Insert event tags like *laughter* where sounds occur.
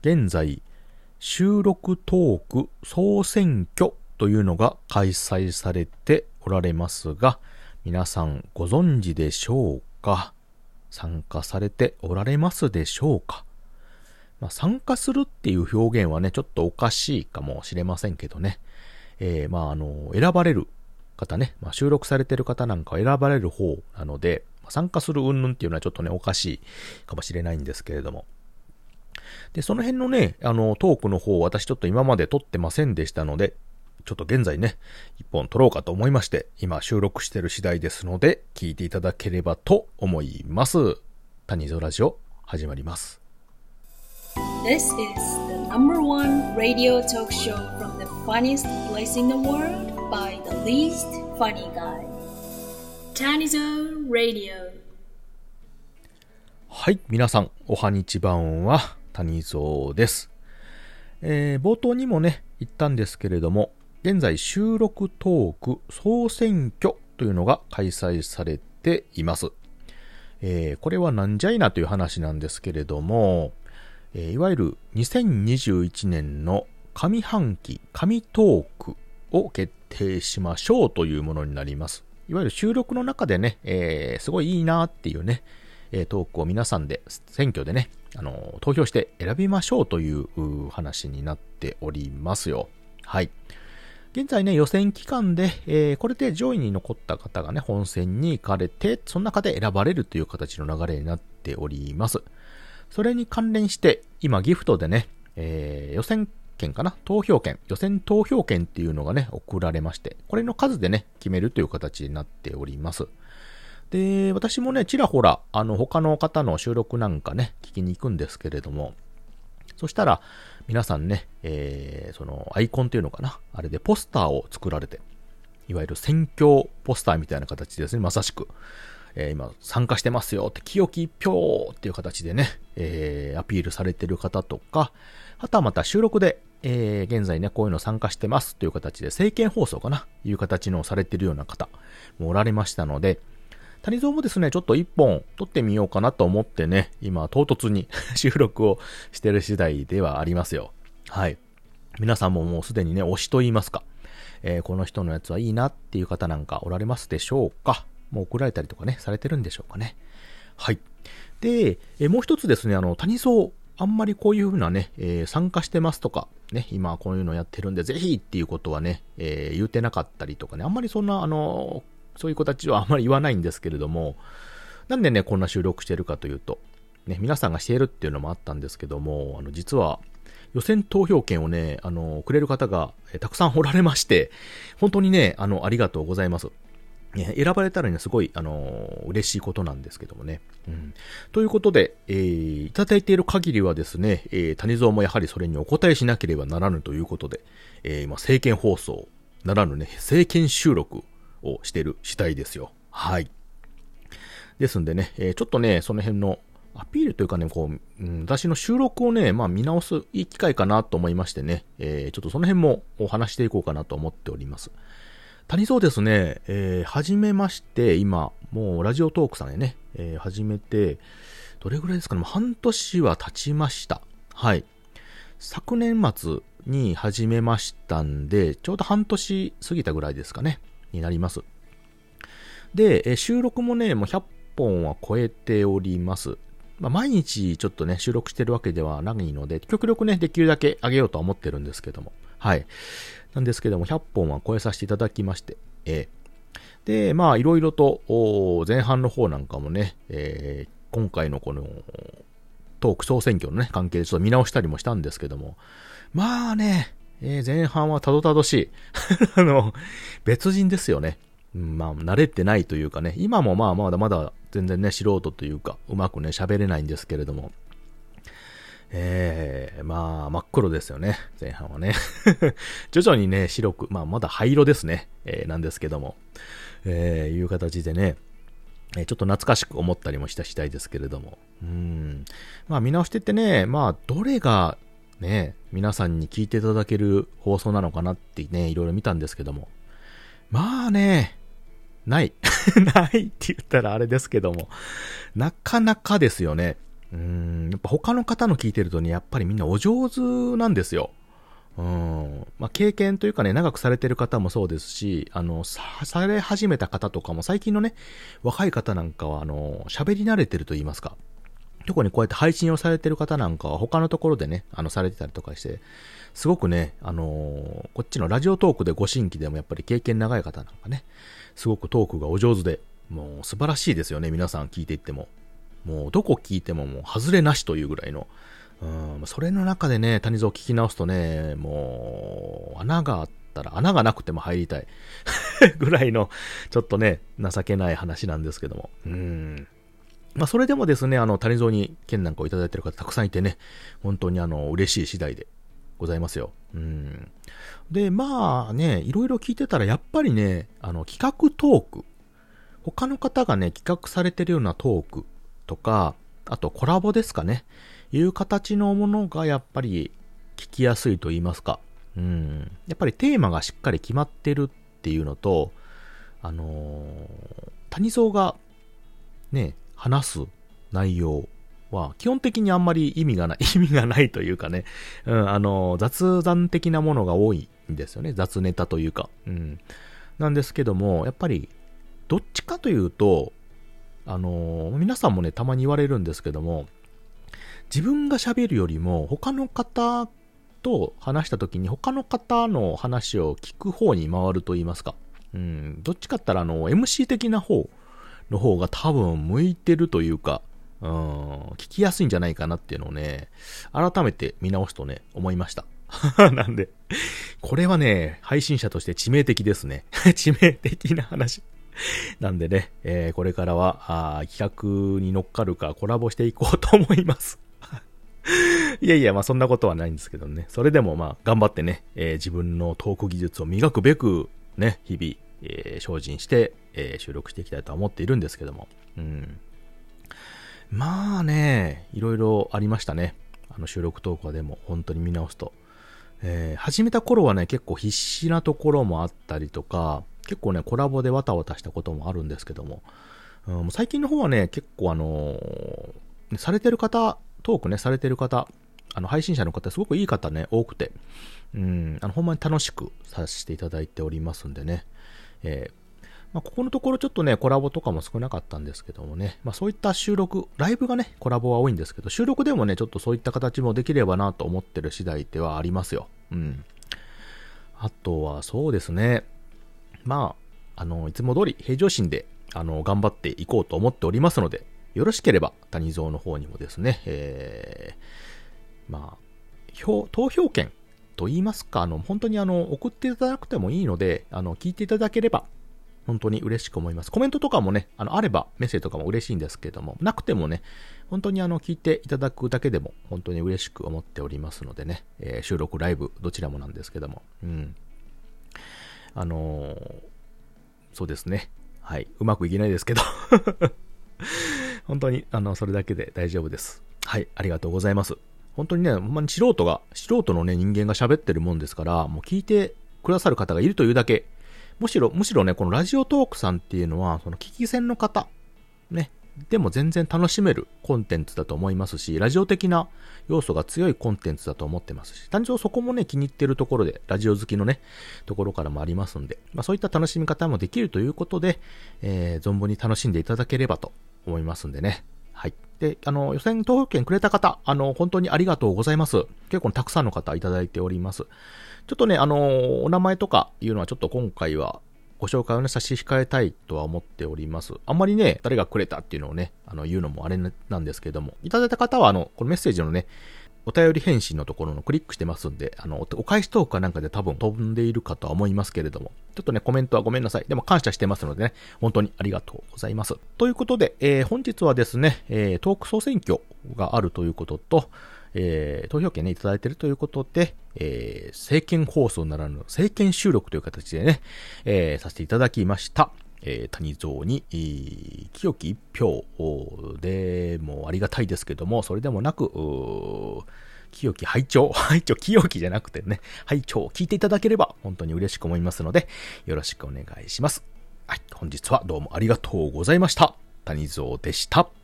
現在、収録トーク総選挙というのが開催されておられますが、皆さんご存知でしょうか？参加されておられますでしょうか？まあ、参加するっていう表現はね、ちょっとおかしいかもしれませんけどね。えー、まあ、あの、選ばれる方ね、まあ、収録されてる方なんかは選ばれる方なので、参加する云々っていうのはちょっとね、おかしいかもしれないんですけれども。で、その辺のね、あの、トークの方、私ちょっと今まで撮ってませんでしたので、ちょっと現在ね、一本撮ろうかと思いまして、今収録してる次第ですので、聞いていただければと思います。谷蔵ラジオ、始まります。This is the number one radio talk show from the funniest place in the world by the least funny guy. Tanizo Radio. はい、皆さん、おはにちばんは、谷蔵です。えー、冒頭にもね、言ったんですけれども、現在収録トーク総選挙というのが開催されています。えー、これはなんじゃいなという話なんですけれども、えー、いわゆる2021年の上半期上トークを決定しましょうというものになります。いわゆる収録の中でね、えー、すごいいいなっていうね、えトークを皆さんで選挙でね、あの、投票して選びましょうという話になっておりますよ。はい。現在ね、予選期間で、えー、これで上位に残った方がね、本戦に行かれて、その中で選ばれるという形の流れになっております。それに関連して、今ギフトでね、えー、予選券かな？投票券、予選投票券っていうのがね、送られまして、これの数でね、決めるという形になっております。で、私もね、ちらほら、あの、他の方の収録なんかね、聞きに行くんですけれども、そしたら、皆さんね、えー、その、アイコンっていうのかな、あれでポスターを作られて、いわゆる選挙ポスターみたいな形ですね、まさしく。えー、今、参加してますよって、清き一票っていう形でね、えー、アピールされてる方とか、あとはまた収録で、えー、現在ね、こういうの参加してますという形で、政見放送かないう形のされてるような方もおられましたので、谷蔵もですね、ちょっと一本撮ってみようかなと思ってね、今唐突に *laughs* 収録をしてる次第ではありますよ。はい。皆さんももうすでにね、推しと言いますか、えー、この人のやつはいいなっていう方なんかおられますでしょうかもう送られたりとかね、されてるんでしょうかね。はい。で、えー、もう一つですね、あの、谷蔵、あんまりこういう風なね、えー、参加してますとか、ね、今こういうのやってるんで、ぜひっていうことはね、えー、言うてなかったりとかね、あんまりそんな、あのそういう子たちはあんまり言わないんですけれども、なんでね、こんな収録してるかというと、ね、皆さんがしているっていうのもあったんですけども、あの、実は、予選投票権をね、あの、くれる方が、えたくさんおられまして、本当にね、あの、ありがとうございます。ね、選ばれたらね、すごい、あの嬉しいことなんですけどもね。うん。ということで、えー、いただいている限りはですね、えー、谷蔵もやはりそれにお答えしなければならぬということで、えー、今、政見放送ならぬね、政見収録をしてる次第ですよ。はい。ですんでね、えー、ちょっとね、その辺のアピールというかね、こう、うん、私の収録をね、まあ見直すいい機会かなと思いましてね、えー、ちょっとその辺もお話していこうかなと思っております。谷蔵ですね、えー、始めまして、今、もうラジオトークさんでね、えー、始めて、どれぐらいですかね、半年は経ちました。はい。昨年末に始めましたんで、ちょうど半年過ぎたぐらいですかね。になります。で、収録もね、もう100本は超えております。まあ、毎日ちょっとね、収録してるわけではないので、極力ね、できるだけ上げようとは思ってるんですけども。はい。なんですけども、100本は超えさせていただきまして、えー、で、まあ、いろいろと、前半の方なんかもね、えー、今回のこの、トーク総選挙のね、関係でちょっと見直したりもしたんですけども、まあね、えー、前半はたどたどしい。*laughs* あの、別人ですよね。まあ、慣れてないというかね、今もまあまだまだ全然ね、素人というか、うまくね、喋れないんですけれども、えー、まあ、真っ黒ですよね、前半はね。*laughs* 徐々にね、白く、まあ、まだ灰色ですね、えー、なんですけども、えー、いう形でね、えちょっと懐かしく思ったりもした次第ですけれども、うん。まあ、見直してってね、まあ、どれがね、皆さんに聞いていただける放送なのかなってね、いろいろ見たんですけども。まあね、ない。*laughs* ないって言ったらあれですけども、なかなかですよね。うん、やっぱ他の方の聞いてるとね、やっぱりみんなお上手なんですよ。うん。まあ、経験というかね、長くされてる方もそうですし、あの、さ、され始めた方とかも、最近のね、若い方なんかは、あの、喋り慣れてると言いますか。特にこうやって配信をされてる方なんかは、他のところでね、あの、されてたりとかして、すごくね、あのー、こっちのラジオトークでご新規でもやっぱり経験長い方なんかね、すごくトークがお上手で、もう素晴らしいですよね、皆さん聞いていっても。もうどこ聞いてももう外れなしというぐらいの、うん、それの中でね、谷蔵聞き直すとね、もう、穴があったら、穴がなくても入りたい *laughs* ぐらいの、ちょっとね、情けない話なんですけども。うん。まあ、それでもですね、あの、谷蔵に剣なんかをいただいてる方たくさんいてね、本当にあの、嬉しい次第でございますよ。うん。で、まあね、いろいろ聞いてたら、やっぱりね、あの、企画トーク。他の方がね、企画されてるようなトークとか、あとコラボですかね。いう形のものがやっぱり聞きやすいと言いますか。うん。やっぱりテーマがしっかり決まってるっていうのと、あのー、谷蔵がね、話す内容は基本的にあんまり意味がない、*laughs* 意味がないというかね、うん、あの、雑談的なものが多いんですよね。雑ネタというか。うん。なんですけども、やっぱり、どっちかというと、あの、皆さんもね、たまに言われるんですけども、自分が喋るよりも、他の方と話した時に、他の方の話を聞く方に回ると言いますか。うん、どっちかったら、あの、MC 的な方の方が多分向いてるというか、うん、聞きやすいんじゃないかなっていうのをね、改めて見直すとね、思いました。*laughs* なんで、これはね、配信者として致命的ですね。*laughs* 致命的な話。なんでね、えー、これからはあ企画に乗っかるかコラボしていこうと思います。*laughs* いやいや、まあそんなことはないんですけどね。それでもまあ頑張ってね、えー、自分のトーク技術を磨くべく、ね、日々、えー、精進して、えー、収録していきたいと思っているんですけども。うん。まあね、いろいろありましたね。あの収録投稿でも本当に見直すと。えー、始めた頃はね、結構必死なところもあったりとか、結構ね、コラボでわたわたしたこともあるんですけども、うん、最近の方はね、結構あのー、されてる方、トークね、されてる方、あの、配信者の方、すごくいい方ね、多くて、うん、あの、ほんまに楽しくさせていただいておりますんでね、えー、まあ、ここのところちょっとね、コラボとかも少なかったんですけどもね、まあ、そういった収録、ライブがね、コラボは多いんですけど、収録でもね、ちょっとそういった形もできればなと思ってる次第ではありますよ。うん。あとは、そうですね、まあ、あの、いつも通り平常心で、あの、頑張っていこうと思っておりますので、よろしければ、谷蔵の方にもですね、えー、まあ、票、投票権と言いますか、あの、本当にあの、送っていただくてもいいので、あの、聞いていただければ、本当に嬉しく思います。コメントとかもね、あの、あればメッセージとかも嬉しいんですけども、なくてもね、本当にあの、聞いていただくだけでも、本当に嬉しく思っておりますのでね、えー、収録、ライブ、どちらもなんですけども、うん。あのー、そうですね。はい。うまくいけないですけど *laughs* 本当に、あの、それだけで大丈夫です。はい。ありがとうございます。本当にね、ほんまに素人が、素人のね、人間が喋ってるもんですから、もう聞いてくださる方がいるというだけ、むしろ、むしろね、このラジオトークさんっていうのは、その聞き戦の方、ね、でも全然楽しめるコンテンツだと思いますし、ラジオ的な要素が強いコンテンツだと思ってますし、単純そこもね、気に入ってるところで、ラジオ好きのね、ところからもありますんで、まあそういった楽しみ方もできるということで、えー、存分に楽しんでいただければと思いますんでね。はい。で、あの、予選投票券くれた方、あの、本当にありがとうございます。結構たくさんの方いただいております。ちょっとね、あの、お名前とかいうのはちょっと今回はご紹介をね、差し控えたいとは思っております。あんまりね、誰がくれたっていうのをね、あの、言うのもあれなんですけども、いただいた方は、あの、このメッセージのね、お便り返信のところのクリックしてますんで、あの、お返しトークかなんかで多分飛んでいるかとは思いますけれども、ちょっとね、コメントはごめんなさい。でも感謝してますのでね、本当にありがとうございます。ということで、えー、本日はですね、えー、トーク総選挙があるということと、えー、投票権ね、いただいているということで、えー、政見放送ならぬ政見収録という形でね、えー、させていただきました。えー、谷蔵に、清き一票でもありがたいですけども、それでもなく、清き拝聴 *laughs* 拝聴清きじゃなくてね、拝聴聞いていただければ本当に嬉しく思いますので、よろしくお願いします。はい、本日はどうもありがとうございました。谷蔵でした。